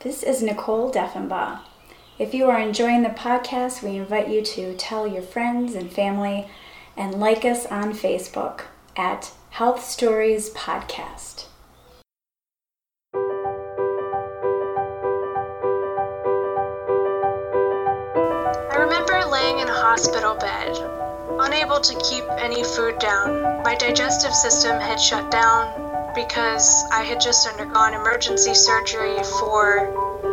This is Nicole Deffenbaugh. If you are enjoying the podcast, we invite you to tell your friends and family and like us on Facebook at Health Stories Podcast. I remember laying in a hospital bed, unable to keep any food down. My digestive system had shut down because I had just undergone emergency surgery for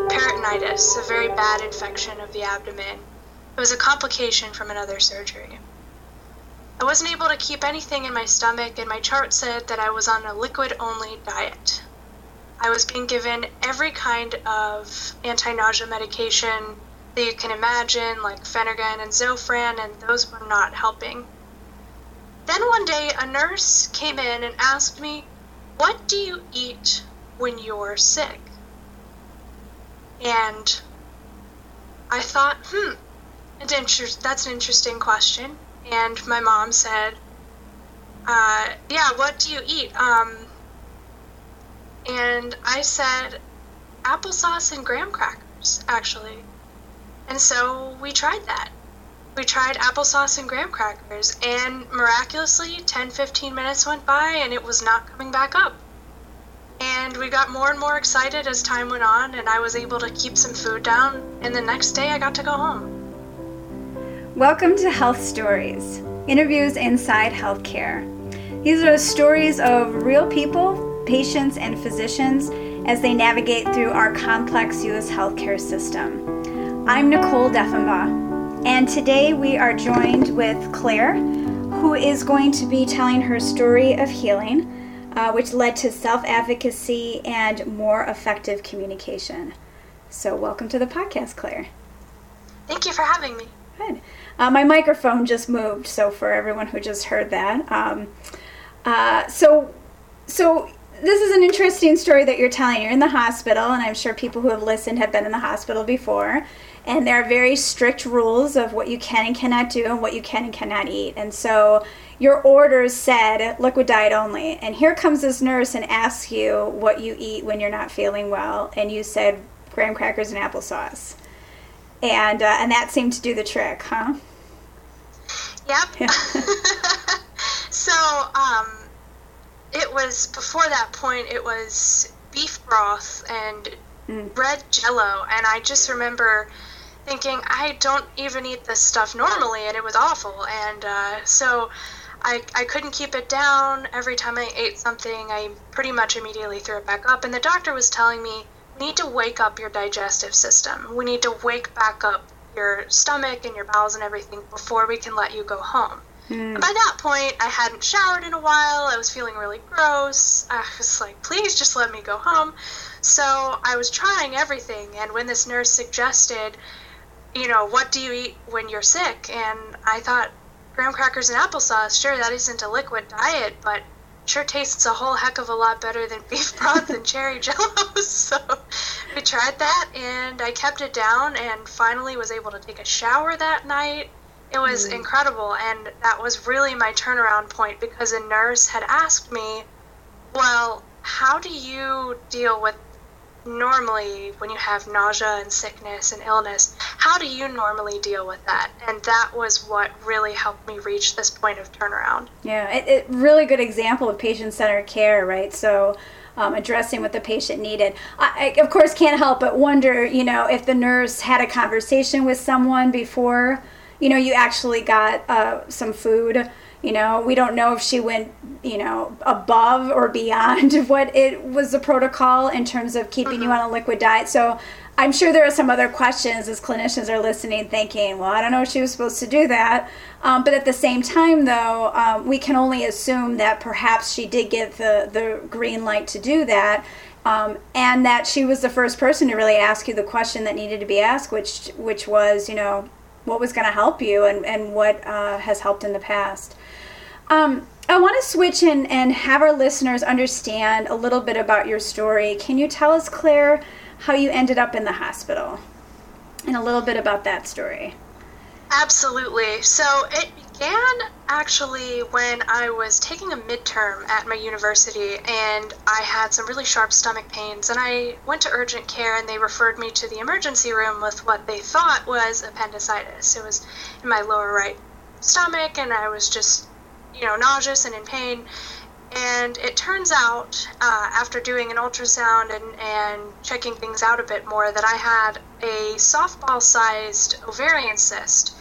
peritonitis, a very bad infection of the abdomen. It was a complication from another surgery. I wasn't able to keep anything in my stomach, and my chart said that I was on a liquid only diet. I was being given every kind of anti nausea medication that you can imagine, like Phenergan and Zofran, and those were not helping. Then one day, a nurse came in and asked me, What do you eat when you're sick? And I thought, hmm, that's an interesting question. And my mom said, uh, yeah, what do you eat? Um, and I said, applesauce and graham crackers, actually. And so we tried that. We tried applesauce and graham crackers, and miraculously, 10 15 minutes went by and it was not coming back up. And we got more and more excited as time went on, and I was able to keep some food down, and the next day I got to go home. Welcome to Health Stories interviews inside healthcare. These are stories of real people, patients, and physicians as they navigate through our complex U.S. healthcare system. I'm Nicole Deffenbaugh, and today we are joined with Claire, who is going to be telling her story of healing uh, which led to self advocacy and more effective communication. So, welcome to the podcast, Claire. Thank you for having me. Good. Uh, my microphone just moved, so for everyone who just heard that. Um, uh, so, so this is an interesting story that you're telling. You're in the hospital, and I'm sure people who have listened have been in the hospital before. And there are very strict rules of what you can and cannot do and what you can and cannot eat. And so your orders said liquid diet only. And here comes this nurse and asks you what you eat when you're not feeling well. And you said graham crackers and applesauce. And, uh, and that seemed to do the trick, huh? Yep. so, um, it was before that point, it was beef broth and mm. red jello. And I just remember thinking, I don't even eat this stuff normally. And it was awful. And uh, so I, I couldn't keep it down. Every time I ate something, I pretty much immediately threw it back up. And the doctor was telling me, we need to wake up your digestive system. We need to wake back up your stomach and your bowels and everything before we can let you go home. Mm. By that point, I hadn't showered in a while. I was feeling really gross. I was like, please just let me go home. So I was trying everything. And when this nurse suggested, you know, what do you eat when you're sick? And I thought, graham crackers and applesauce, sure, that isn't a liquid diet, but sure tastes a whole heck of a lot better than beef broth and cherry jello. so we tried that and I kept it down and finally was able to take a shower that night. It was mm. incredible and that was really my turnaround point because a nurse had asked me, Well, how do you deal with normally when you have nausea and sickness and illness how do you normally deal with that? And that was what really helped me reach this point of turnaround. Yeah it, it really good example of patient-centered care right? So um, addressing what the patient needed. I, I, of course, can't help but wonder, you know, if the nurse had a conversation with someone before, you know, you actually got uh, some food you know, we don't know if she went, you know, above or beyond what it was the protocol in terms of keeping you uh-huh. on a liquid diet. So I'm sure there are some other questions as clinicians are listening, thinking, well, I don't know if she was supposed to do that. Um, but at the same time, though, um, we can only assume that perhaps she did get the, the green light to do that. Um, and that she was the first person to really ask you the question that needed to be asked, which which was, you know, what was going to help you and, and what uh, has helped in the past. Um, I want to switch and have our listeners understand a little bit about your story. Can you tell us, Claire, how you ended up in the hospital and a little bit about that story? Absolutely. So it began actually when I was taking a midterm at my university and I had some really sharp stomach pains. And I went to urgent care and they referred me to the emergency room with what they thought was appendicitis. It was in my lower right stomach and I was just, you know, nauseous and in pain. And it turns out, uh, after doing an ultrasound and, and checking things out a bit more, that I had a softball sized ovarian cyst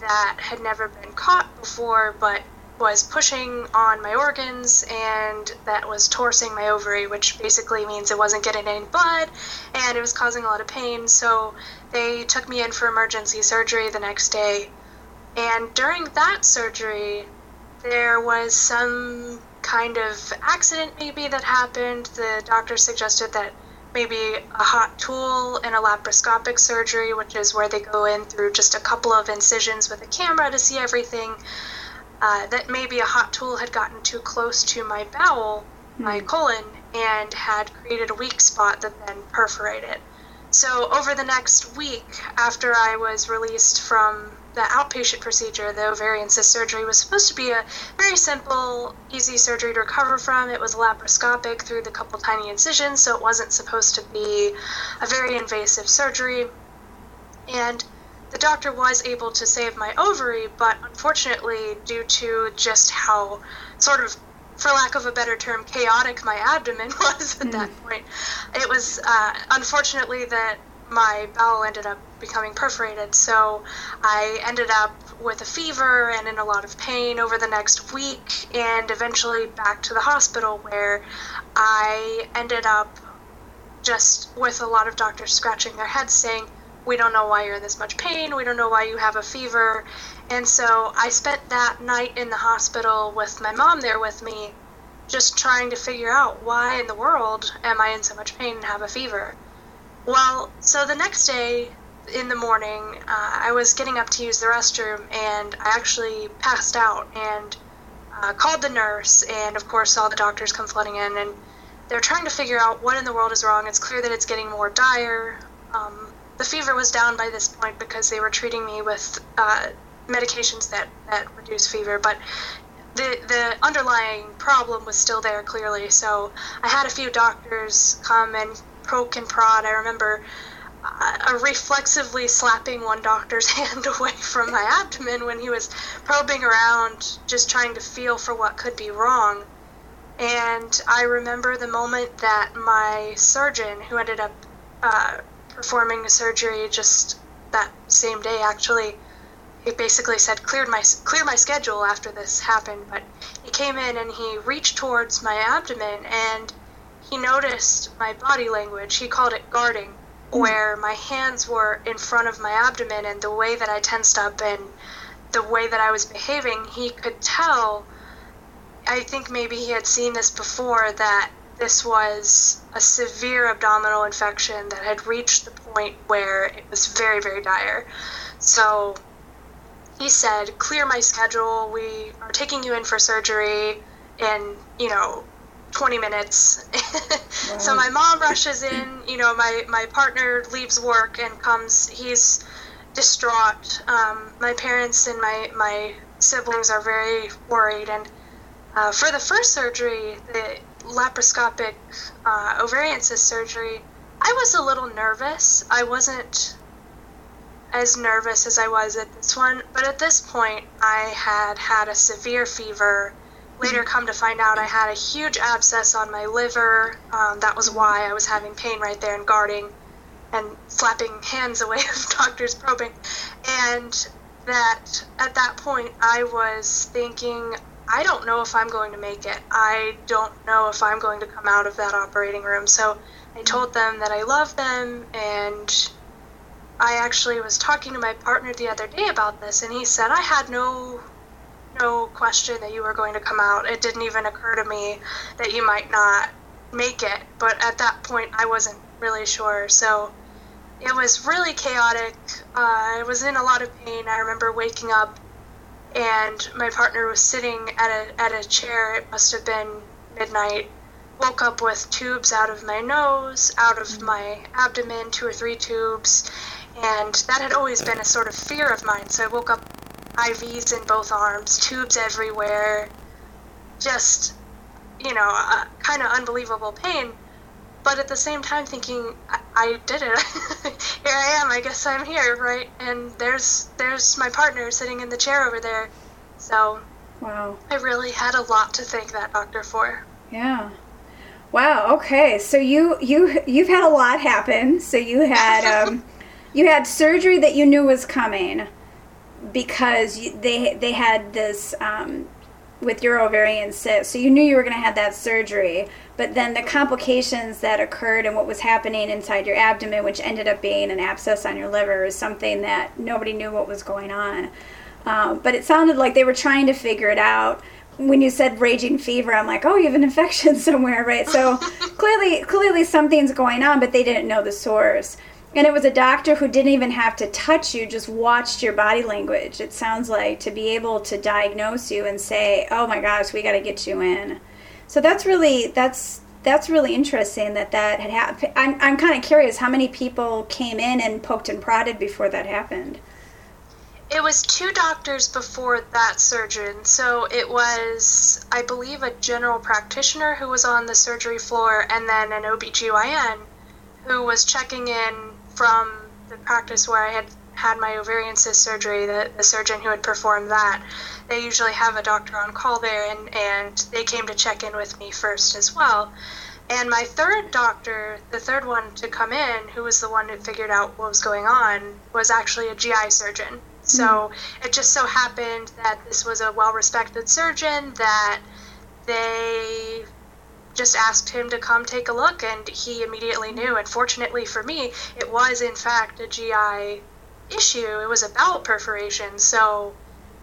that had never been caught before, but was pushing on my organs and that was torsing my ovary, which basically means it wasn't getting any blood and it was causing a lot of pain. So they took me in for emergency surgery the next day. And during that surgery, there was some kind of accident maybe that happened. The doctor suggested that maybe a hot tool and a laparoscopic surgery, which is where they go in through just a couple of incisions with a camera to see everything. Uh, that maybe a hot tool had gotten too close to my bowel, mm. my colon, and had created a weak spot that then perforated. So, over the next week after I was released from the outpatient procedure, the ovarian cyst surgery, was supposed to be a very simple, easy surgery to recover from. It was laparoscopic through the couple tiny incisions, so it wasn't supposed to be a very invasive surgery. And the doctor was able to save my ovary, but unfortunately, due to just how sort of for lack of a better term, chaotic my abdomen was at mm. that point. It was uh, unfortunately that my bowel ended up becoming perforated. So I ended up with a fever and in a lot of pain over the next week, and eventually back to the hospital where I ended up just with a lot of doctors scratching their heads saying, We don't know why you're in this much pain. We don't know why you have a fever. And so I spent that night in the hospital with my mom there with me, just trying to figure out why in the world am I in so much pain and have a fever. Well, so the next day in the morning, uh, I was getting up to use the restroom and I actually passed out and uh, called the nurse and, of course, saw the doctors come flooding in and they're trying to figure out what in the world is wrong. It's clear that it's getting more dire. Um, the fever was down by this point because they were treating me with uh, medications that, that reduce fever, but the the underlying problem was still there clearly. So I had a few doctors come and poke and prod. I remember uh, reflexively slapping one doctor's hand away from my abdomen when he was probing around, just trying to feel for what could be wrong. And I remember the moment that my surgeon, who ended up uh, performing the surgery just that same day, actually, he basically said cleared my clear my schedule after this happened. But he came in and he reached towards my abdomen and he noticed my body language. He called it guarding, where my hands were in front of my abdomen and the way that I tensed up and the way that I was behaving, he could tell. I think maybe he had seen this before that this was a severe abdominal infection that had reached the point where it was very, very dire. So he said, Clear my schedule. We are taking you in for surgery in, you know, 20 minutes. wow. so my mom rushes in, you know, my, my partner leaves work and comes, he's distraught. Um, my parents and my, my siblings are very worried. And uh, for the first surgery, the laparoscopic uh, ovarian cyst surgery, I was a little nervous. I wasn't as nervous as I was at this one, but at this point, I had had a severe fever later come to find out I had a huge abscess on my liver. Um, that was why I was having pain right there and guarding and slapping hands away of doctors probing. And that at that point I was thinking, I don't know if I'm going to make it. I don't know if I'm going to come out of that operating room. So I told them that I love them and I actually was talking to my partner the other day about this and he said I had no no question that you were going to come out. It didn't even occur to me that you might not make it. But at that point, I wasn't really sure. So it was really chaotic. Uh, I was in a lot of pain. I remember waking up and my partner was sitting at a, at a chair. It must have been midnight. Woke up with tubes out of my nose, out of my abdomen, two or three tubes. And that had always been a sort of fear of mine. So I woke up IVs in both arms, tubes everywhere, just, you know, uh, kind of unbelievable pain. But at the same time, thinking, I, I did it. here I am. I guess I'm here, right? And there's there's my partner sitting in the chair over there. So, wow, I really had a lot to thank that doctor for. Yeah. Wow. Okay. So you you you've had a lot happen. So you had um, you had surgery that you knew was coming because they they had this um, with your ovarian cyst. So you knew you were going to have that surgery, but then the complications that occurred and what was happening inside your abdomen, which ended up being an abscess on your liver, is something that nobody knew what was going on. Um, but it sounded like they were trying to figure it out. When you said raging fever, I'm like, oh, you have an infection somewhere, right? So clearly, clearly something's going on, but they didn't know the source. And it was a doctor who didn't even have to touch you, just watched your body language. It sounds like to be able to diagnose you and say, "Oh my gosh, we got to get you in." So that's really that's that's really interesting that that had happened. I'm I'm kind of curious how many people came in and poked and prodded before that happened. It was two doctors before that surgeon. So it was, I believe, a general practitioner who was on the surgery floor and then an OBGYN who was checking in from the practice where I had had my ovarian cyst surgery, the, the surgeon who had performed that, they usually have a doctor on call there, and, and they came to check in with me first as well. And my third doctor, the third one to come in, who was the one who figured out what was going on, was actually a GI surgeon. So mm. it just so happened that this was a well respected surgeon that they just asked him to come take a look, and he immediately knew. And fortunately for me, it was in fact a GI issue. It was a bowel perforation. So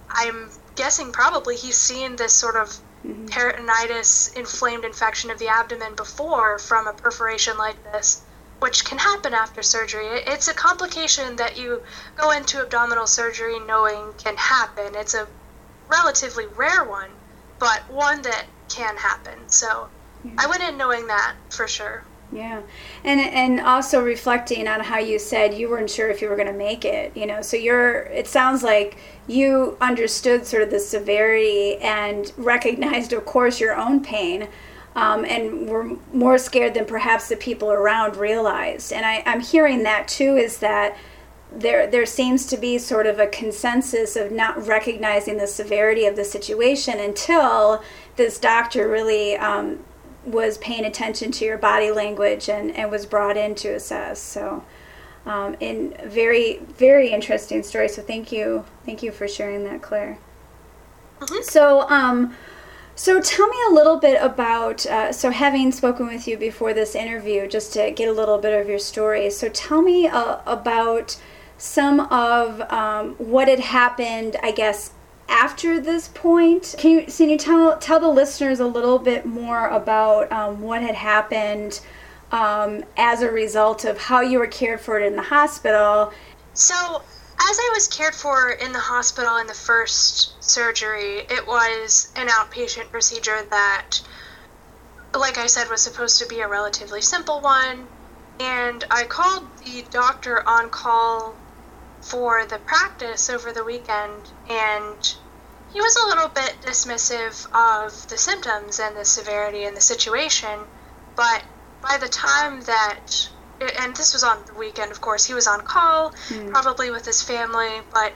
I'm guessing probably he's seen this sort of mm-hmm. peritonitis, inflamed infection of the abdomen before from a perforation like this, which can happen after surgery. It's a complication that you go into abdominal surgery knowing can happen. It's a relatively rare one, but one that can happen. So yeah. I went in knowing that for sure. Yeah, and and also reflecting on how you said you weren't sure if you were going to make it. You know, so you're. It sounds like you understood sort of the severity and recognized, of course, your own pain. Um, and were more scared than perhaps the people around realized. And I, I'm hearing that too is that there there seems to be sort of a consensus of not recognizing the severity of the situation until this doctor really um, was paying attention to your body language and, and was brought in to assess. So, um, in very very interesting story. So thank you thank you for sharing that, Claire. Mm-hmm. So um, so tell me a little bit about uh, so having spoken with you before this interview, just to get a little bit of your story. So tell me uh, about some of um, what had happened, I guess, after this point. Can you, can you tell, tell the listeners a little bit more about um, what had happened um, as a result of how you were cared for in the hospital? So, as I was cared for in the hospital in the first surgery, it was an outpatient procedure that, like I said, was supposed to be a relatively simple one. And I called the doctor on call for the practice over the weekend, and he was a little bit dismissive of the symptoms and the severity and the situation. But by the time that, and this was on the weekend, of course, he was on call, mm. probably with his family, but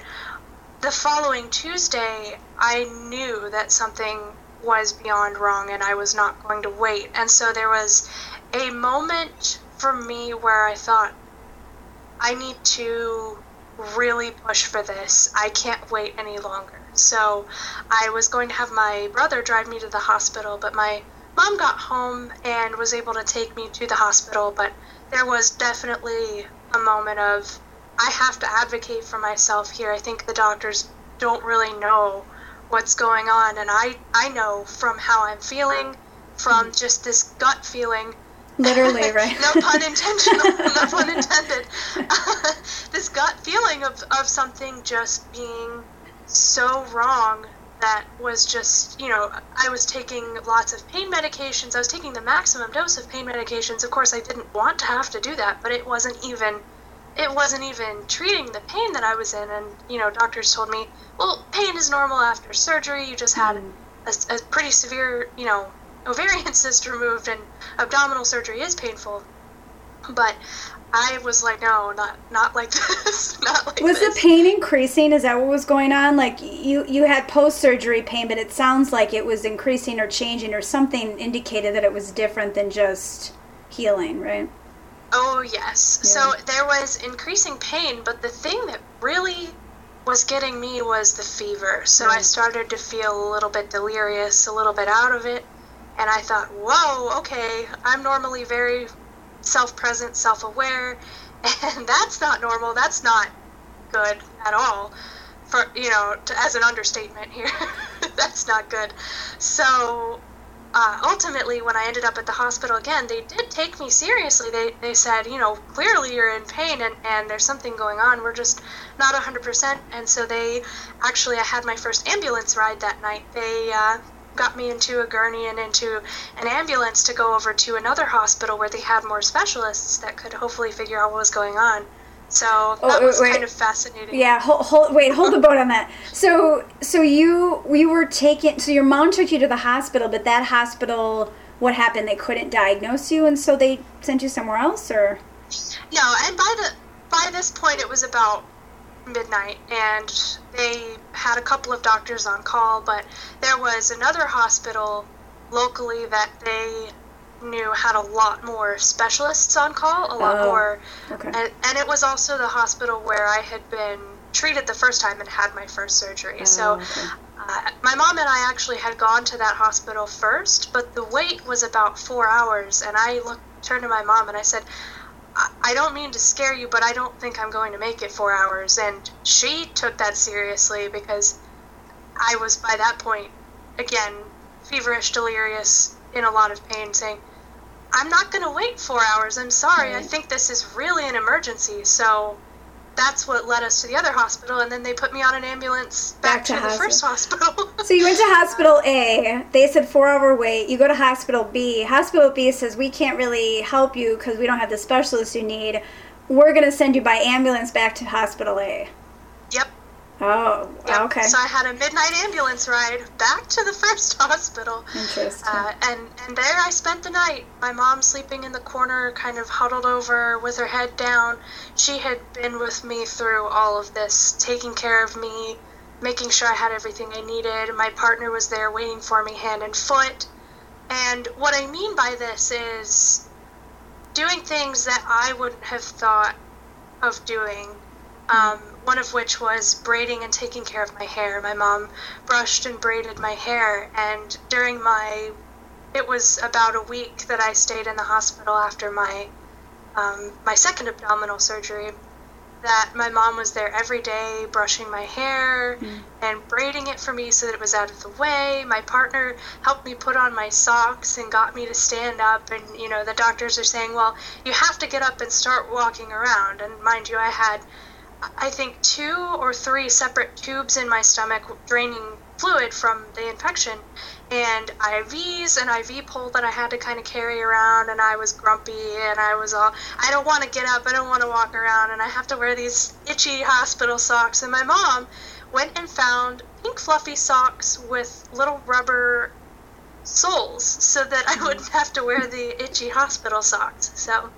the following Tuesday, I knew that something was beyond wrong and I was not going to wait. And so there was a moment for me where I thought, I need to really push for this. I can't wait any longer. So I was going to have my brother drive me to the hospital, but my mom got home and was able to take me to the hospital. But there was definitely a moment of, I have to advocate for myself here. I think the doctors don't really know what's going on. And I, I know from how I'm feeling, from mm-hmm. just this gut feeling Literally, right? no pun intentional. no pun intended. this gut feeling of, of something just being so wrong that was just, you know, I was taking lots of pain medications. I was taking the maximum dose of pain medications. Of course, I didn't want to have to do that, but it wasn't even it wasn't even treating the pain that I was in. And, you know, doctors told me, well, pain is normal after surgery. You just had mm. a, a pretty severe, you know, ovarian cyst removed, and abdominal surgery is painful. But I was like, no, not not like this, not like was this. the pain increasing? Is that what was going on? Like you you had post surgery pain, but it sounds like it was increasing or changing, or something indicated that it was different than just healing, right? Oh yes. Yeah. So there was increasing pain, but the thing that really was getting me was the fever. So I mm. started to feel a little bit delirious, a little bit out of it, and I thought, whoa, okay, I'm normally very self present, self aware, and that's not normal. That's not good at all. For, you know, to, as an understatement here, that's not good. So uh, ultimately, when I ended up at the hospital again, they did take me seriously. They, they said, you know, clearly you're in pain and, and there's something going on. We're just not 100%. And so they actually, I had my first ambulance ride that night. They uh, got me into a gurney and into an ambulance to go over to another hospital where they had more specialists that could hopefully figure out what was going on. So oh, that was wait. kind of fascinating. Yeah, hold, hold, wait, hold the boat on that. So, so you you were taken. So your mom took you to the hospital, but that hospital, what happened? They couldn't diagnose you, and so they sent you somewhere else, or? No, and by the by this point, it was about midnight, and they had a couple of doctors on call, but there was another hospital locally that they knew had a lot more specialists on call, a lot oh, more. Okay. And, and, it was also the hospital where I had been treated the first time and had my first surgery. Oh, so okay. uh, my mom and I actually had gone to that hospital first, but the wait was about four hours. And I looked, turned to my mom and I said, I don't mean to scare you, but I don't think I'm going to make it four hours. And she took that seriously because I was, by that point, again, feverish, delirious, in a lot of pain, saying, I'm not going to wait four hours. I'm sorry. Right. I think this is really an emergency. So that's what led us to the other hospital, and then they put me on an ambulance back, back to, to the first hospital. so you went to hospital A. They said four hour wait. You go to hospital B. Hospital B says we can't really help you because we don't have the specialist you need. We're going to send you by ambulance back to hospital A. Oh, okay. So I had a midnight ambulance ride back to the first hospital. Interesting. Uh, and and there I spent the night. My mom sleeping in the corner, kind of huddled over with her head down. She had been with me through all of this, taking care of me, making sure I had everything I needed. My partner was there waiting for me hand and foot. And what I mean by this is doing things that I wouldn't have thought of doing. Um, one of which was braiding and taking care of my hair. My mom brushed and braided my hair, and during my it was about a week that I stayed in the hospital after my um, my second abdominal surgery. That my mom was there every day, brushing my hair mm. and braiding it for me so that it was out of the way. My partner helped me put on my socks and got me to stand up. And you know, the doctors are saying, "Well, you have to get up and start walking around." And mind you, I had I think two or three separate tubes in my stomach draining fluid from the infection and IVs and IV pole that I had to kind of carry around and I was grumpy and I was all I don't want to get up I don't want to walk around and I have to wear these itchy hospital socks. And my mom went and found pink fluffy socks with little rubber soles so that I mm-hmm. wouldn't have to wear the itchy hospital socks so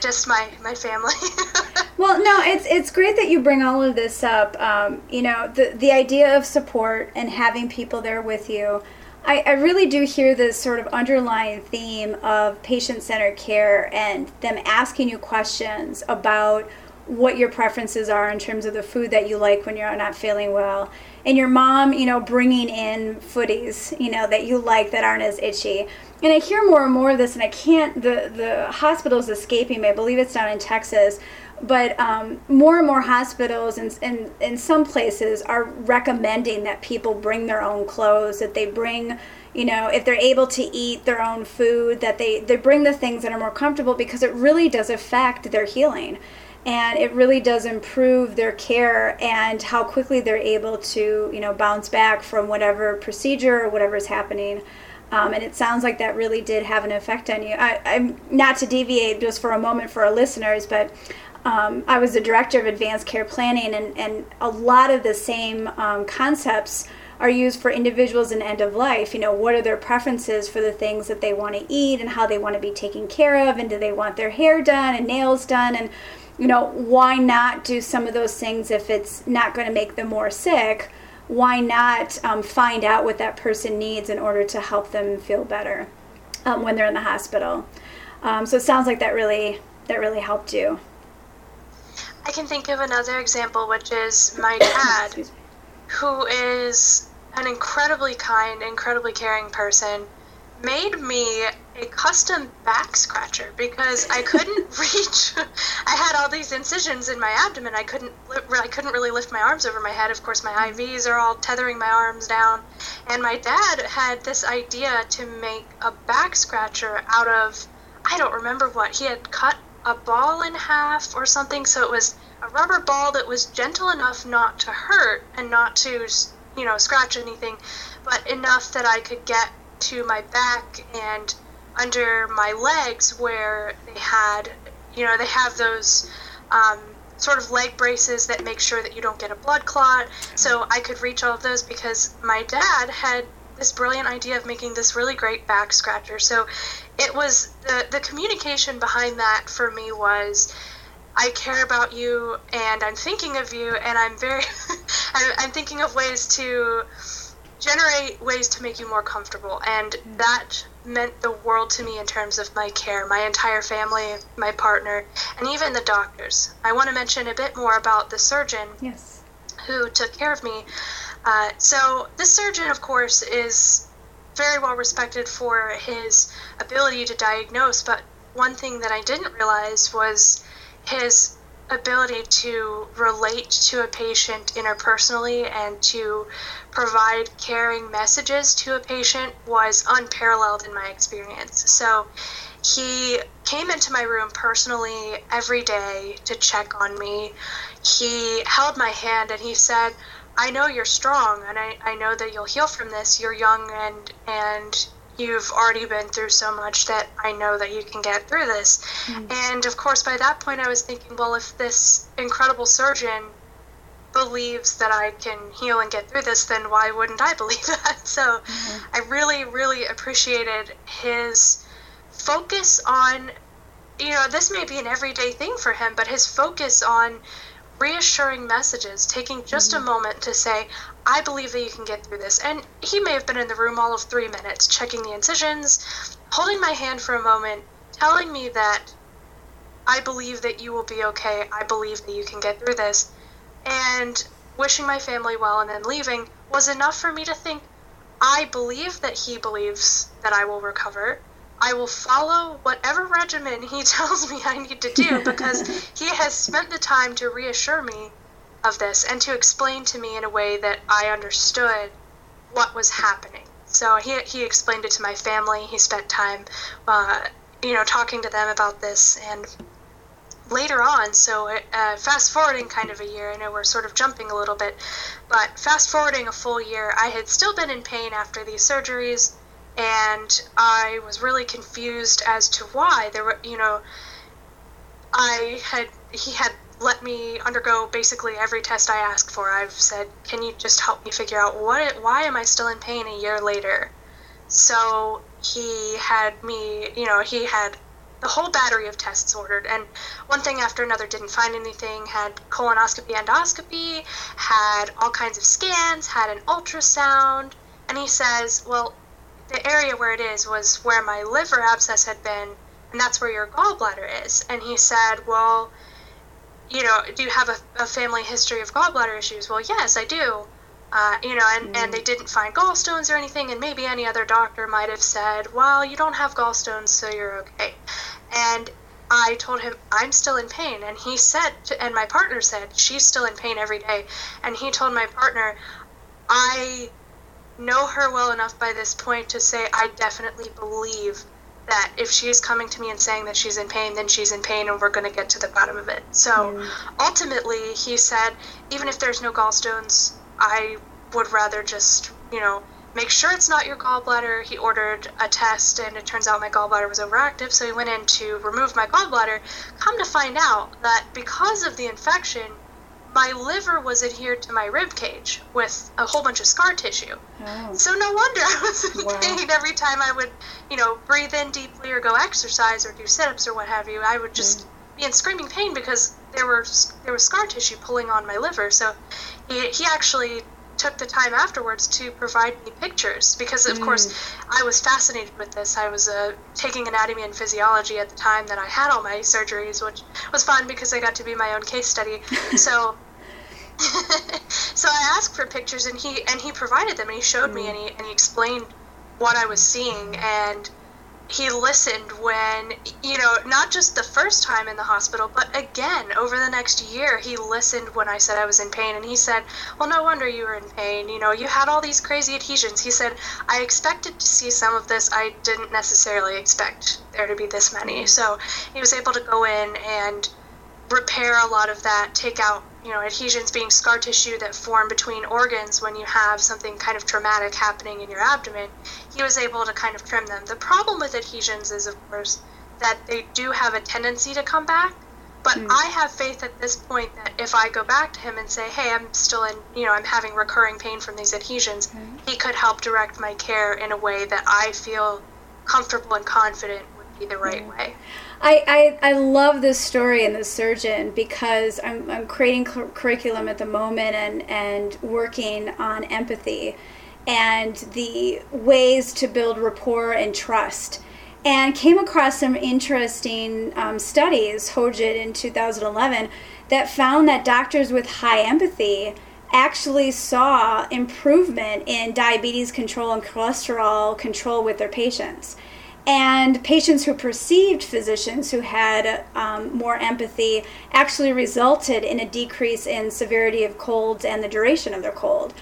just my my family. well, no, it's it's great that you bring all of this up. Um, you know, the the idea of support and having people there with you. I, I really do hear this sort of underlying theme of patient centered care and them asking you questions about what your preferences are in terms of the food that you like when you're not feeling well and your mom you know bringing in footies you know that you like that aren't as itchy and I hear more and more of this, and I can't. The the hospital's escaping me. I believe it's down in Texas, but um, more and more hospitals and in, in some places are recommending that people bring their own clothes. That they bring, you know, if they're able to eat their own food, that they they bring the things that are more comfortable because it really does affect their healing. And it really does improve their care and how quickly they're able to, you know, bounce back from whatever procedure or whatever is happening. Um, and it sounds like that really did have an effect on you. I, am not to deviate just for a moment for our listeners, but um, I was the director of advanced care planning, and, and a lot of the same um, concepts are used for individuals in end of life. You know, what are their preferences for the things that they want to eat and how they want to be taken care of, and do they want their hair done and nails done, and you know, why not do some of those things if it's not going to make them more sick? Why not um, find out what that person needs in order to help them feel better um, when they're in the hospital? Um, so it sounds like that really that really helped you. I can think of another example, which is my dad, who is an incredibly kind, incredibly caring person, made me a custom back scratcher because I couldn't reach. I had all these incisions in my abdomen. I couldn't. I couldn't really lift my arms over my head. Of course, my IVs are all tethering my arms down. And my dad had this idea to make a back scratcher out of. I don't remember what he had cut a ball in half or something. So it was a rubber ball that was gentle enough not to hurt and not to, you know, scratch anything, but enough that I could get to my back and under my legs where they had, you know, they have those um, sort of leg braces that make sure that you don't get a blood clot. So I could reach all of those because my dad had this brilliant idea of making this really great back scratcher. So it was the the communication behind that for me was I care about you and I'm thinking of you and I'm very I'm thinking of ways to generate ways to make you more comfortable and that meant the world to me in terms of my care my entire family my partner and even the doctors. I want to mention a bit more about the surgeon yes. who took care of me. Uh, so this surgeon of course is very well respected for his ability to diagnose but one thing that i didn't realize was his ability to relate to a patient interpersonally and to provide caring messages to a patient was unparalleled in my experience. So he came into my room personally every day to check on me. He held my hand and he said, I know you're strong and I, I know that you'll heal from this. You're young and and you've already been through so much that I know that you can get through this. Mm-hmm. And of course, by that point, I was thinking, well, if this incredible surgeon believes that I can heal and get through this, then why wouldn't I believe that? So mm-hmm. I really, really appreciated his focus on, you know, this may be an everyday thing for him, but his focus on reassuring messages, taking just mm-hmm. a moment to say, I believe that you can get through this. And he may have been in the room all of three minutes, checking the incisions, holding my hand for a moment, telling me that I believe that you will be okay. I believe that you can get through this. And wishing my family well and then leaving was enough for me to think, I believe that he believes that I will recover. I will follow whatever regimen he tells me I need to do because he has spent the time to reassure me of this and to explain to me in a way that I understood what was happening. So he, he explained it to my family. He spent time, uh, you know, talking to them about this. And later on, so uh, fast forwarding kind of a year, I know we're sort of jumping a little bit, but fast forwarding a full year, I had still been in pain after these surgeries and I was really confused as to why there were, you know, I had he had let me undergo basically every test I asked for. I've said, "Can you just help me figure out what why am I still in pain a year later?" So he had me, you know, he had the whole battery of tests ordered and one thing after another didn't find anything had colonoscopy endoscopy had all kinds of scans had an ultrasound and he says well the area where it is was where my liver abscess had been, and that's where your gallbladder is. And he said, Well, you know, do you have a, a family history of gallbladder issues? Well, yes, I do. Uh, you know, and, and they didn't find gallstones or anything, and maybe any other doctor might have said, Well, you don't have gallstones, so you're okay. And I told him I'm still in pain, and he said, to, and my partner said she's still in pain every day, and he told my partner, I know her well enough by this point to say I definitely believe that if she's coming to me and saying that she's in pain, then she's in pain and we're going to get to the bottom of it. So ultimately, he said, even if there's no gallstones, I would rather just, you know, make sure it's not your gallbladder. He ordered a test, and it turns out my gallbladder was overactive, so he went in to remove my gallbladder. Come to find out that because of the infection, my liver was adhered to my rib cage with a whole bunch of scar tissue. Oh. So no wonder I was in wow. pain every time I would, you know, breathe in deeply or go exercise or do sit-ups or what have you. I would just mm. be in screaming pain because there were there was scar tissue pulling on my liver. So he, he actually took the time afterwards to provide me pictures because of mm. course I was fascinated with this. I was uh, taking anatomy and physiology at the time that I had all my surgeries, which was fun because I got to be my own case study. so so I asked for pictures and he and he provided them and he showed mm. me and he and he explained what I was seeing and he listened when you know not just the first time in the hospital but again over the next year he listened when i said i was in pain. And he said well no wonder you were in pain. You know you had all these crazy adhesions. He said i expected to see some of this. I didn't necessarily expect there to be this many. So he was able to go in and repair a lot of that take out you know, adhesions being scar tissue that form between organs when you have something kind of traumatic happening in your abdomen, he was able to kind of trim them. The problem with adhesions is, of course, that they do have a tendency to come back. But mm. I have faith at this point that if I go back to him and say, hey, I'm still in, you know, I'm having recurring pain from these adhesions, mm. he could help direct my care in a way that I feel comfortable and confident would be the right mm. way. I, I, I love this story and this surgeon because I'm, I'm creating cu- curriculum at the moment and, and working on empathy and the ways to build rapport and trust. And came across some interesting um, studies, Hojat in 2011, that found that doctors with high empathy actually saw improvement in diabetes control and cholesterol control with their patients. And patients who perceived physicians who had um, more empathy actually resulted in a decrease in severity of colds and the duration of their cold.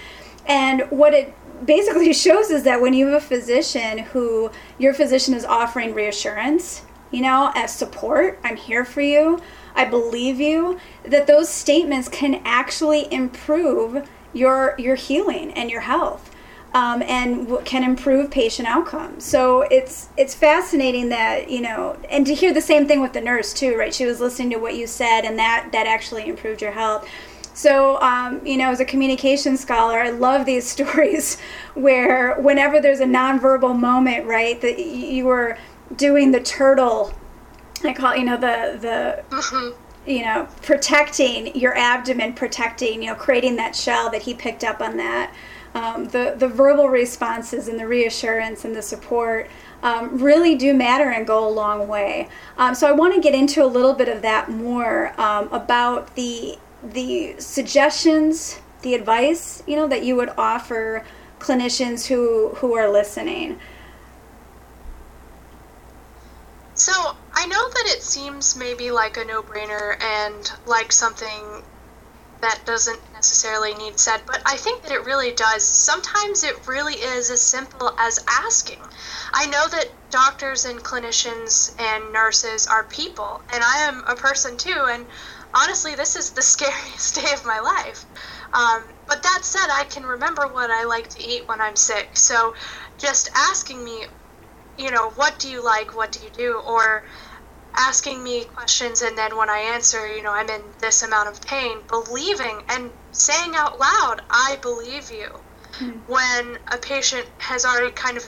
And what it basically shows is that when you have a physician who your physician is offering reassurance, you know, as support, I'm here for you, I believe you, that those statements can actually improve your your healing and your health um, and w- can improve patient outcomes. So it's it's fascinating that you know, and to hear the same thing with the nurse too, right? She was listening to what you said, and that that actually improved your health. So, um, you know, as a communication scholar, I love these stories where whenever there's a nonverbal moment, right, that you were doing the turtle, I call it, you know, the the. Mm-hmm. You know, protecting your abdomen, protecting, you know, creating that shell that he picked up on that um, the, the verbal responses and the reassurance and the support um, really do matter and go a long way. Um, so I want to get into a little bit of that more um, about the the suggestions, the advice, you know, that you would offer clinicians who who are listening. So I know that it seems maybe like a no-brainer and like something that doesn't necessarily need said, but I think that it really does. Sometimes it really is as simple as asking. I know that doctors and clinicians and nurses are people, and I am a person too, and honestly, this is the scariest day of my life. Um, but that said, I can remember what I like to eat when I'm sick, so just asking me, you know, what do you like, what do you do, or asking me questions and then when I answer, you know, I'm in this amount of pain, believing and saying out loud, I believe you. Mm-hmm. When a patient has already kind of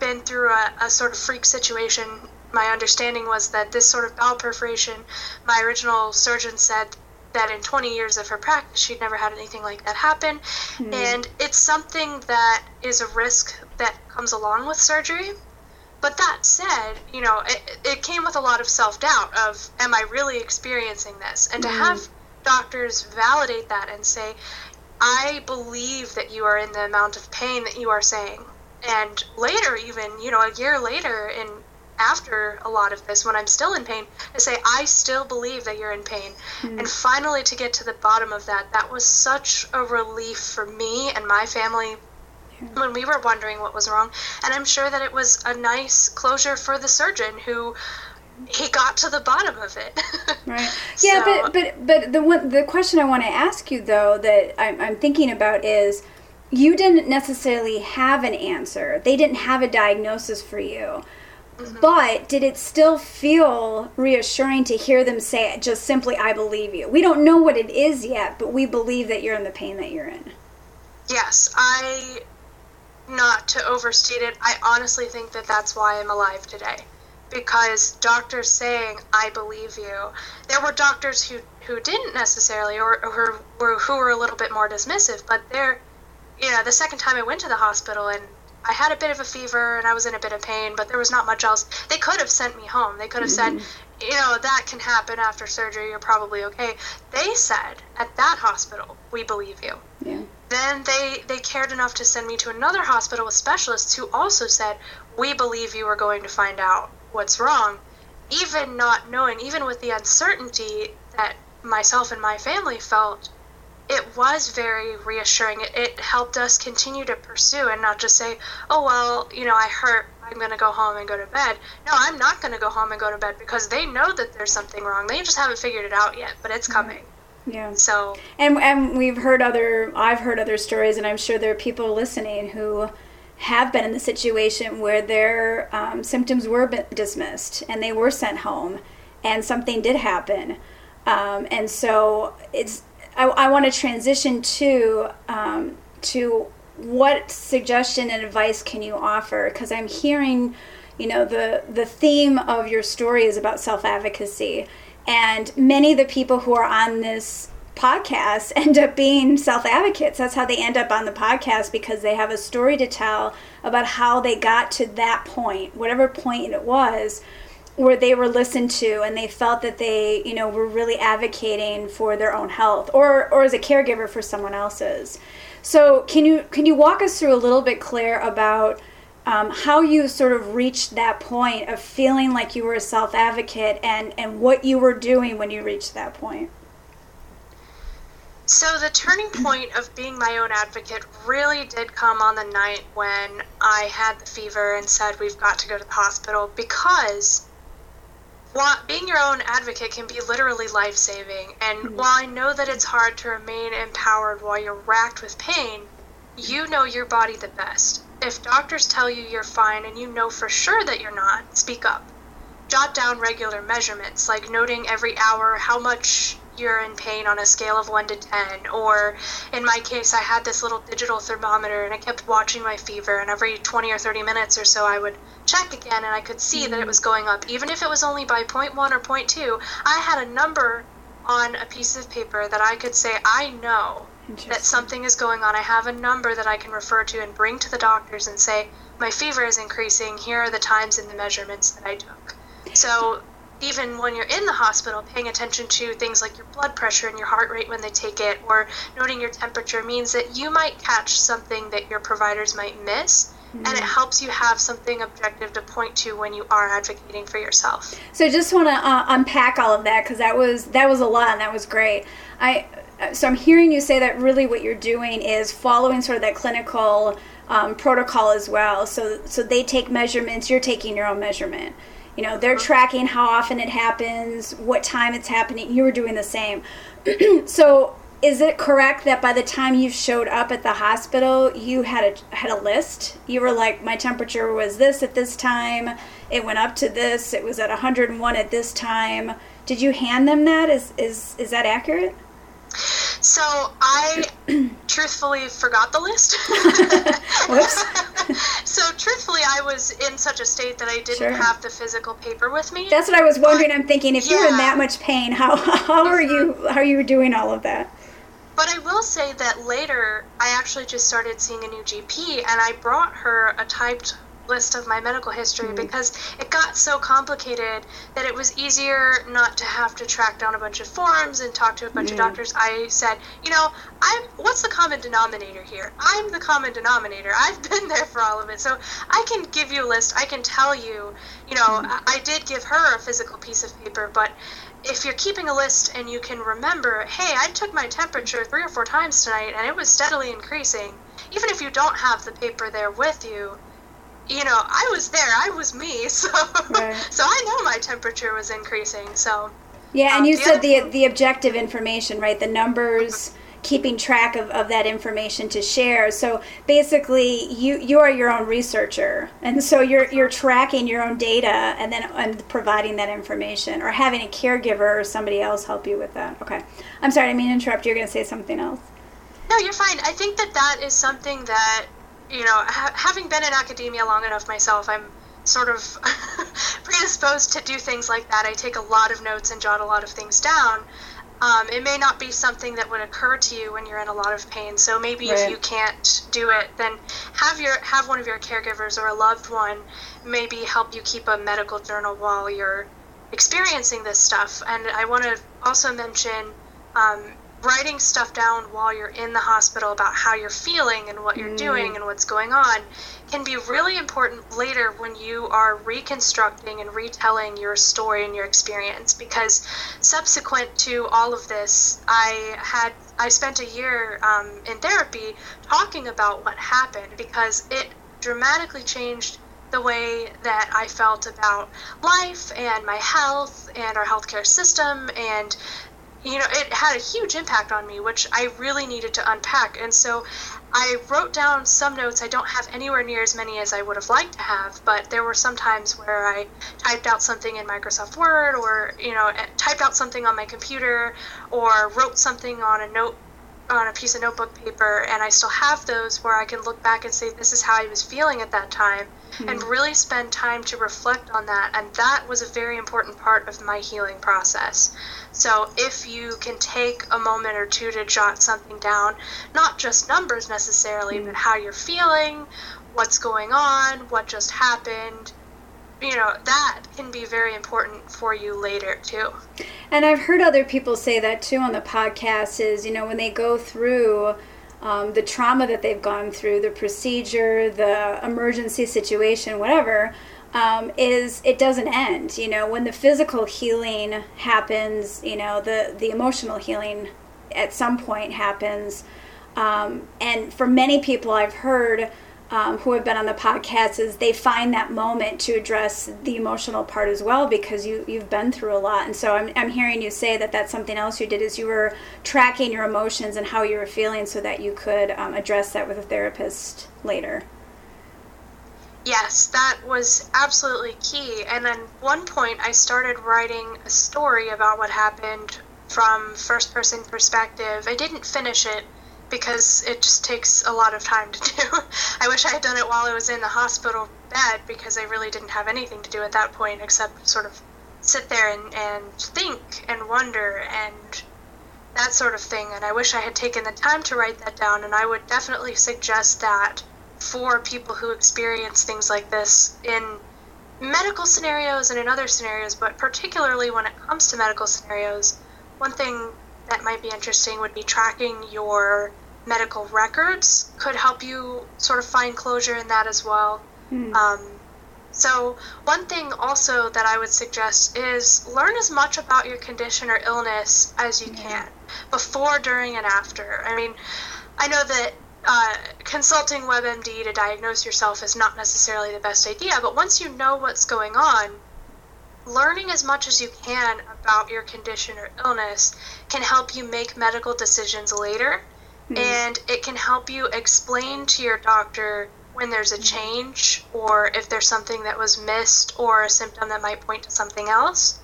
been through a, a sort of freak situation, my understanding was that this sort of bowel perforation, my original surgeon said that in 20 years of her practice, she'd never had anything like that happen. Mm-hmm. And it's something that is a risk that comes along with surgery. But that said, you know, it, it came with a lot of self doubt of, am I really experiencing this? And to mm. have doctors validate that and say, I believe that you are in the amount of pain that you are saying. And later, even, you know, a year later, and after a lot of this, when I'm still in pain, to say, I still believe that you're in pain. Mm. And finally, to get to the bottom of that, that was such a relief for me and my family when we were wondering what was wrong. And I'm sure that it was a nice closure for the surgeon who he got to the bottom of it. right. Yeah, so, but but but the one the question I want to ask you though that I'm, I'm thinking about is you didn't necessarily have an answer. They didn't have a diagnosis for you. Mm-hmm. But did it still feel reassuring to hear them say it just simply, I believe you? We don't know what it is yet, but we believe that you're in the pain that you're in. Yes, I, not to overstate it, I honestly think that that's why I'm alive today. Because doctors saying, I believe you. There were doctors who, who didn't necessarily, or, or who, were, who were a little bit more dismissive, but they're, you know, the second time I went to the hospital and I had a bit of a fever and I was in a bit of pain, but there was not much else. They could have sent me home. They could have mm-hmm. said, you know, that can happen after surgery. You're probably okay. They said at that hospital, we believe you. Yeah. Then they they cared enough to send me to another hospital with specialists who also said, we believe you are going to find out what's wrong. Even not knowing, even with the uncertainty that myself and my family felt, it was very reassuring. It, it helped us continue to pursue and not just say, oh, well, you know, I hurt. I'm going to go home and go to bed. No, I'm not going to go home and go to bed because they know that there's something wrong. They just haven't figured it out yet, but it's mm-hmm. coming. Yeah. So. And and we've heard other. I've heard other stories, and I'm sure there are people listening who have been in the situation where their um, symptoms were dismissed and they were sent home, and something did happen. Um, and so it's I, I want to transition to um, to what suggestion and advice can you offer? Because I'm hearing, you know, the the theme of your story is about self advocacy, and many of the people who are on this podcast end up being self advocates. That's how they end up on the podcast because they have a story to tell about how they got to that point, whatever point it was where they were listened to and they felt that they you know were really advocating for their own health or or as a caregiver for someone else's so can you can you walk us through a little bit claire about um, how you sort of reached that point of feeling like you were a self advocate and and what you were doing when you reached that point so the turning point of being my own advocate really did come on the night when I had the fever and said we've got to go to the hospital because while being your own advocate can be literally life saving, and mm-hmm. while I know that it's hard to remain empowered while you're racked with pain, you know your body the best. If doctors tell you you're fine and you know for sure that you're not, speak up. Jot down regular measurements, like noting every hour how much you're in pain on a scale of 1 to 10 or in my case i had this little digital thermometer and i kept watching my fever and every 20 or 30 minutes or so i would check again and i could see mm-hmm. that it was going up even if it was only by 0.1 or 0.2 i had a number on a piece of paper that i could say i know that something is going on i have a number that i can refer to and bring to the doctors and say my fever is increasing here are the times and the measurements that i took so even when you're in the hospital, paying attention to things like your blood pressure and your heart rate when they take it, or noting your temperature, means that you might catch something that your providers might miss. Mm-hmm. And it mm-hmm. helps you have something objective to point to when you are advocating for yourself. So, I just want to uh, unpack all of that because that was that was a lot and that was great. I so I'm hearing you say that really what you're doing is following sort of that clinical um, protocol as well. So so they take measurements, you're taking your own measurement. You know, they're tracking how often it happens, what time it's happening. You were doing the same. so, is it correct that by the time you showed up at the hospital, you had a had a list? You were like, my temperature was this at this time. It went up to this. It was at 101 at this time. Did you hand them that? Is is is that accurate? So I truthfully forgot the list. Whoops. so truthfully, I was in such a state that I didn't sure. have the physical paper with me. That's what I was wondering. I'm thinking, if yeah. you're in that much pain, how how are you mm-hmm. how are you doing all of that? But I will say that later, I actually just started seeing a new GP, and I brought her a typed list of my medical history mm-hmm. because it got so complicated that it was easier not to have to track down a bunch of forms and talk to a bunch of doctors. I said, you know, I'm what's the common denominator here? I'm the common denominator. I've been there for all of it. So I can give you a list. I can tell you, you know, mm-hmm. I did give her a physical piece of paper, but if you're keeping a list and you can remember, hey, I took my temperature three or four times tonight and it was steadily increasing, even if you don't have the paper there with you, you know, I was there. I was me. So, right. so I know my temperature was increasing. So. Yeah, and um, you the said the the objective information, right? The numbers keeping track of, of that information to share. So basically, you you are your own researcher, and so you're you're tracking your own data and then and providing that information, or having a caregiver or somebody else help you with that. Okay, I'm sorry, I mean interrupt. You're going to say something else. No, you're fine. I think that that is something that you know, ha- having been in academia long enough myself, I'm sort of predisposed to do things like that. I take a lot of notes and jot a lot of things down. Um, it may not be something that would occur to you when you're in a lot of pain. So maybe right. if you can't do it, then have your have one of your caregivers or a loved one maybe help you keep a medical journal while you're experiencing this stuff. And I want to also mention um, writing stuff down while you're in the hospital about how you're feeling and what you're mm. doing and what's going on can be really important later when you are reconstructing and retelling your story and your experience because subsequent to all of this i had i spent a year um, in therapy talking about what happened because it dramatically changed the way that I felt about life and my health and our healthcare system and you know, it had a huge impact on me, which I really needed to unpack. And so I wrote down some notes. I don't have anywhere near as many as I would have liked to have, but there were some times where I typed out something in Microsoft Word or, you know, eh, typed out something on my computer or wrote something on a note on a piece of notebook paper and I still have those where I can look back and say this is how I was feeling at that time mm-hmm. and really spend time to reflect on that and that was a very important part of my healing process. So if you can take a moment or two to jot something down, not just numbers necessarily, mm-hmm. but how you're feeling, what's going on, what just happened, you know that can be very important for you later too and i've heard other people say that too on the podcast is you know when they go through um, the trauma that they've gone through the procedure the emergency situation whatever um, is it doesn't end you know? When the physical healing happens you know the the emotional healing at some point happens um, and for many people i've heard um, who have been on the podcast is they find that moment to address the emotional part as well because you you've been through a lot. And so I'm, I'm hearing you say that that's something else you did is you were tracking your emotions and how you were feeling so that you could um, address that with a therapist later. Yes that was absolutely key. And then one point i started writing a story about what happened from first person perspective. I didn't finish it because it just takes a lot of time to do. I wish I had done it while I was in the hospital bed because I really didn't have anything to do at that point except sort of sit there and, and think and wonder and that sort of thing. And I wish I had taken the time to write that down. And I would definitely suggest that for people who experience things like this in medical scenarios and in other scenarios, but particularly when it comes to medical scenarios, one thing that might be interesting would be tracking your medical records could help you sort of find closure in that as well. Mm. Um, so, one thing also that I would suggest is learn as much about your condition or illness as you yeah. can before, during, and after. I mean, I know that uh, consulting WebMD to diagnose yourself is not necessarily the best idea, but once you know what's going on, learning as much as you can about your condition or illness can help you make medical decisions later. Mm. And it can help you explain to your doctor when there's a hmm. change or if there's something that was missed or a symptom that might point to something else.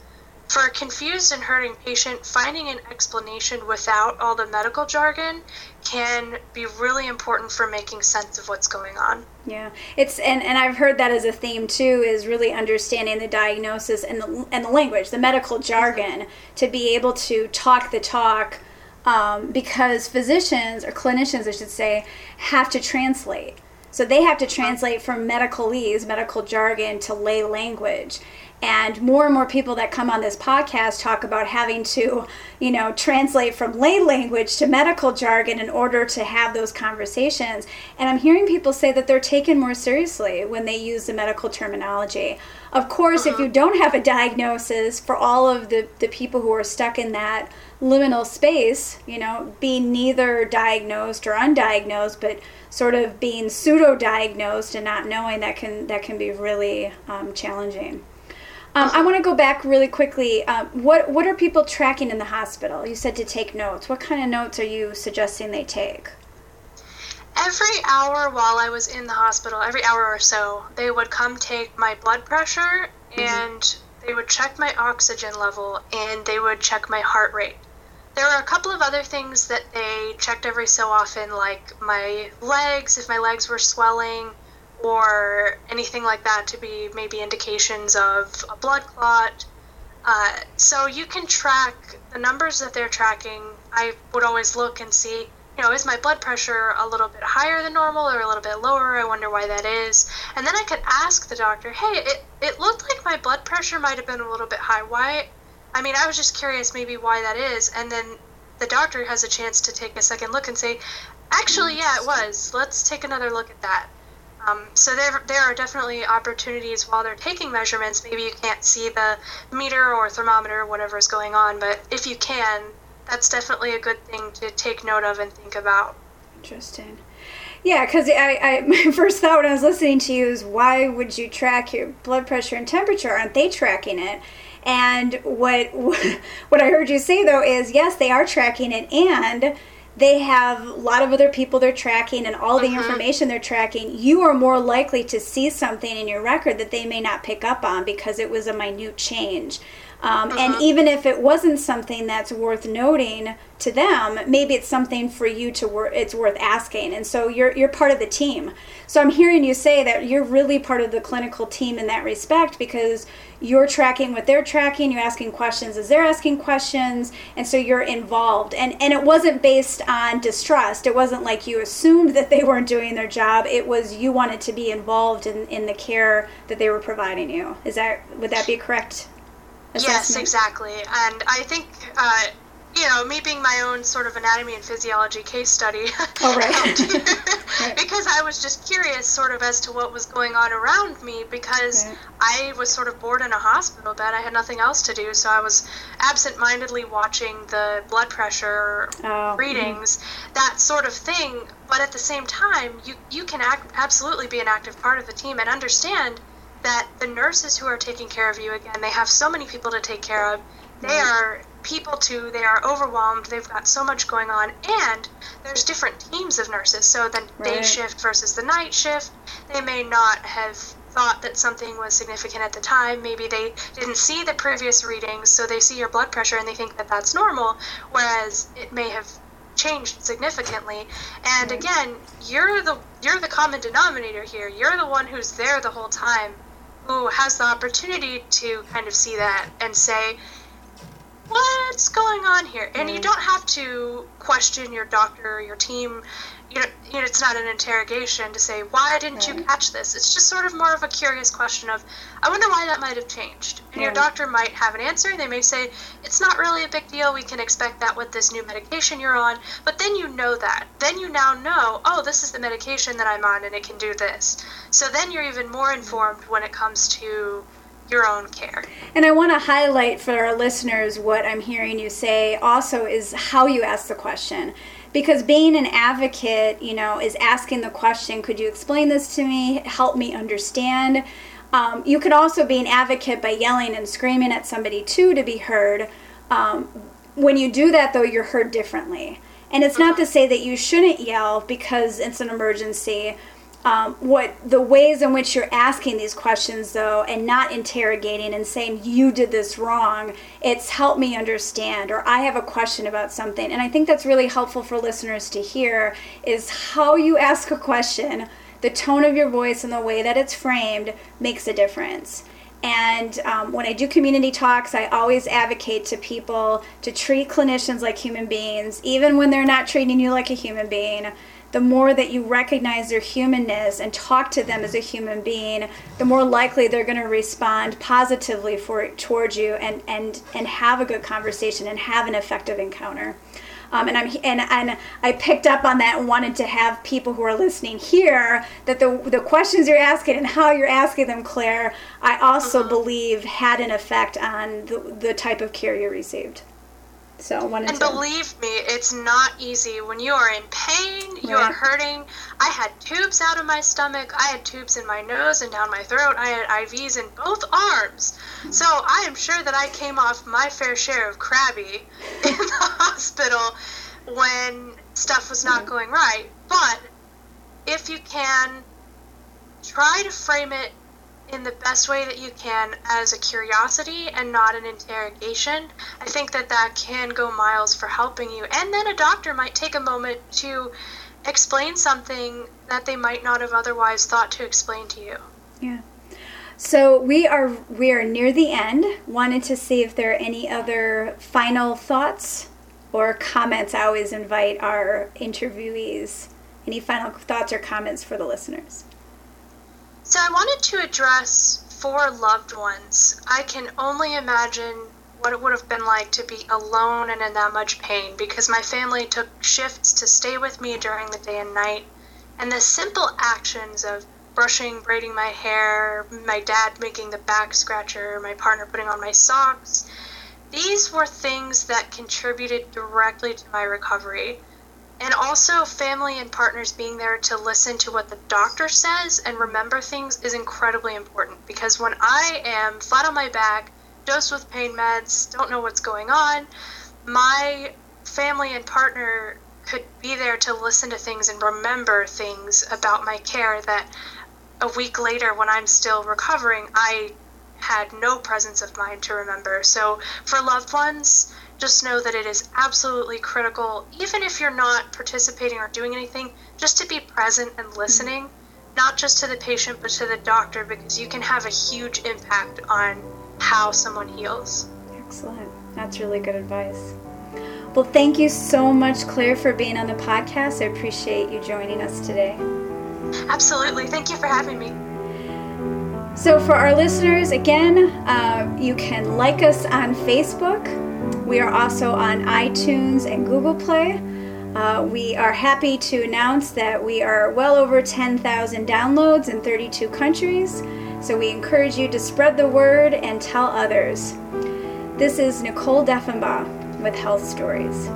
For a confused and hurting patient, finding an explanation without all the medical jargon can be really important for making sense of what's going on. Yeah, it's and, and I've heard that as a theme too is really understanding the diagnosis and the and the language, the medical jargon, to be able to talk the talk, um, because physicians or clinicians, I should say, have to translate. So they have to translate from medicalese, medical jargon, to lay language and more and more people that come on this podcast talk about having to you know translate from lay language to medical jargon in order to have those conversations. And i'm hearing people say that they're taken more seriously when they use the medical terminology. Of course uh-huh. if you don't have a diagnosis for all of the, the people who are stuck in that liminal space you know being neither diagnosed or undiagnosed but sort of being pseudo diagnosed and not knowing that can that can be really um, challenging Um, I want to go back really quickly. Um, what what are people tracking in the hospital? You said to take notes. What kind of notes are you suggesting they take? Every hour while I was in the hospital, every hour or so, they would come take my blood pressure mm-hmm. and they would check my oxygen level and they would check my heart rate. There were a couple of other things that they checked every so often, like my legs, if my legs were swelling, or anything like that to be maybe indications of a blood clot. Uh, so you can track the numbers that they're tracking. I would always look and see you know, is my blood pressure a little bit higher than normal or a little bit lower? I wonder why that is. And then I could ask the doctor, hey, it, it looked like my blood pressure might have been a little bit high. Why? I mean, I was just curious maybe why that is. And then the doctor has a chance to take a second look and say, actually, yeah, it was. Let's take another look at that. Um, so there, there are definitely opportunities while they're taking measurements. Maybe you can't see the meter or thermometer, whatever is going on, but if you can, that's definitely a good thing to take note of and think about. Interesting. Yeah, because I, I, my first thought when I was listening to you is why would you track your blood pressure and temperature? Aren't they tracking it? And what what I heard you say though is yes, they are tracking it, and they have a lot of other people they're tracking and all the uh-huh. information they're tracking. You are more likely to see something in your record that they may not pick up on because it was a minute change. Um, uh-huh. And even if it wasn't something that's worth noting to them, maybe it's something for you to work. It's worth asking, and so you're you're part of the team. So I'm hearing you say that you're really part of the clinical team in that respect because you're tracking what they're tracking. You're asking questions as they're asking questions, and so you're involved. And and it wasn't based on distrust. It wasn't like you assumed that they weren't doing their job. It was you wanted to be involved in in the care that they were providing you. Is that would that be correct? Yes, exactly. And I think, uh, you know, me being my own sort of anatomy and physiology case study oh, right. because I was just curious sort of as to what was going on around me because right. I was sort of bored in a hospital bed. I had nothing else to do, so I was absent-mindedly watching the blood pressure oh, mm-hmm. readings, mm-hmm. that sort of thing. But at the same time, you you can act, absolutely be an active part of the team and understand – that the nurses who are taking care of you again they have so many people to take care of. They are people too. They are overwhelmed. They've got so much going on. And there's different teams of nurses. So the right. day shift versus the night shift they may not have thought that something was significant at the time. Maybe they didn't see the previous readings so they see your blood pressure and they think that that's normal whereas it may have changed significantly. And again you're the you're the common denominator here. You're the one who's there the whole time who has the opportunity to kind of see that and say, what's going on here? And you don't have to question your doctor or your team. You know, you know, it's not an interrogation to say, why didn't you catch this? It's just sort of more of a curious question of, I wonder why that might have changed. And your doctor might have an answer. They may say, it's not really a big deal. We can expect that with this new medication you're on. But then you know that. Then you now know, oh, this is the medication that I'm on and it can do this. So then you're even more mm-hmm. informed when it comes to your own care. And I want to highlight for our listeners what I'm hearing you say also is how you ask the question. Because being an advocate, you know, is asking the question, could you explain this to me? Help me understand. Um, you could also be an advocate by yelling and screaming at somebody too to be heard. Um, when you do that, though, you're heard differently. And it's not to say that you shouldn't yell because it's an emergency, um, what the ways in which you're asking these questions though and not interrogating and saying you did this wrong it's help me understand or i have a question about something. And i think that's really helpful for listeners to hear is how you ask a question the tone of your voice and the way that it's framed makes a difference. And um, when I do community talks, I always advocate to people to treat clinicians like human beings, even when they're not treating you like a human being the more that you recognize their humanness and talk to them as a human being, the more likely they're going to respond positively for towards you and and and have a good conversation and have an effective encounter. Um, and I'm and and I picked up on that and wanted to have people who are listening hear that the the questions you're asking and how you're asking them, Claire, I also uh-huh. believe had an effect on the, the type of care you received. So and to... believe me, it's not easy when you are in pain, you are hurting. I had tubes out of my stomach, I had tubes in my nose and down my throat, I had IVs in both arms. So I am sure that I came off my fair share of crabby in the hospital when stuff was not mm-hmm. going right. But if you can try to frame it in the best way that you can as a curiosity and not an interrogation, I think that that can go miles for helping you. And then a doctor might take a moment to explain something that they might not have otherwise thought to explain to you. Yeah. So we are we are near the end. Wanted to see if there are any other final thoughts or comments. I always invite our interviewees. Any final thoughts or comments for the listeners? So I wanted to address for loved ones. I can only imagine what it would have been like to be alone and in that much pain because my family took shifts to stay with me during the day and night. And the simple actions of brushing, braiding my hair, my dad making the back scratcher, my partner putting on my socks, these were things that contributed directly to my recovery and also family and partners being there to listen to what the doctor says and remember things is incredibly important because when I am flat on my back, dosed with pain meds, don't know what's going on, my family and partner could be there to listen to things and remember things about my care that a week later when I'm still recovering, I had no presence of mind to remember. So for loved ones, just know that it is absolutely critical, even if you're not participating or doing anything, just to be present and listening, not just to the patient, but to the doctor, because you can have a huge impact on how someone heals. Excellent. That's really good advice. Well, thank you so much, Claire, for being on the podcast. I appreciate you joining us today. Absolutely. Thank you for having me. So, for our listeners, again, uh, you can like us on Facebook we are also on iTunes and Google Play. Uh, we are happy to announce that we are well over 10,000 downloads in 32 countries, so we encourage you to spread the word and tell others. This is Nicole Defenbaugh with Health Stories.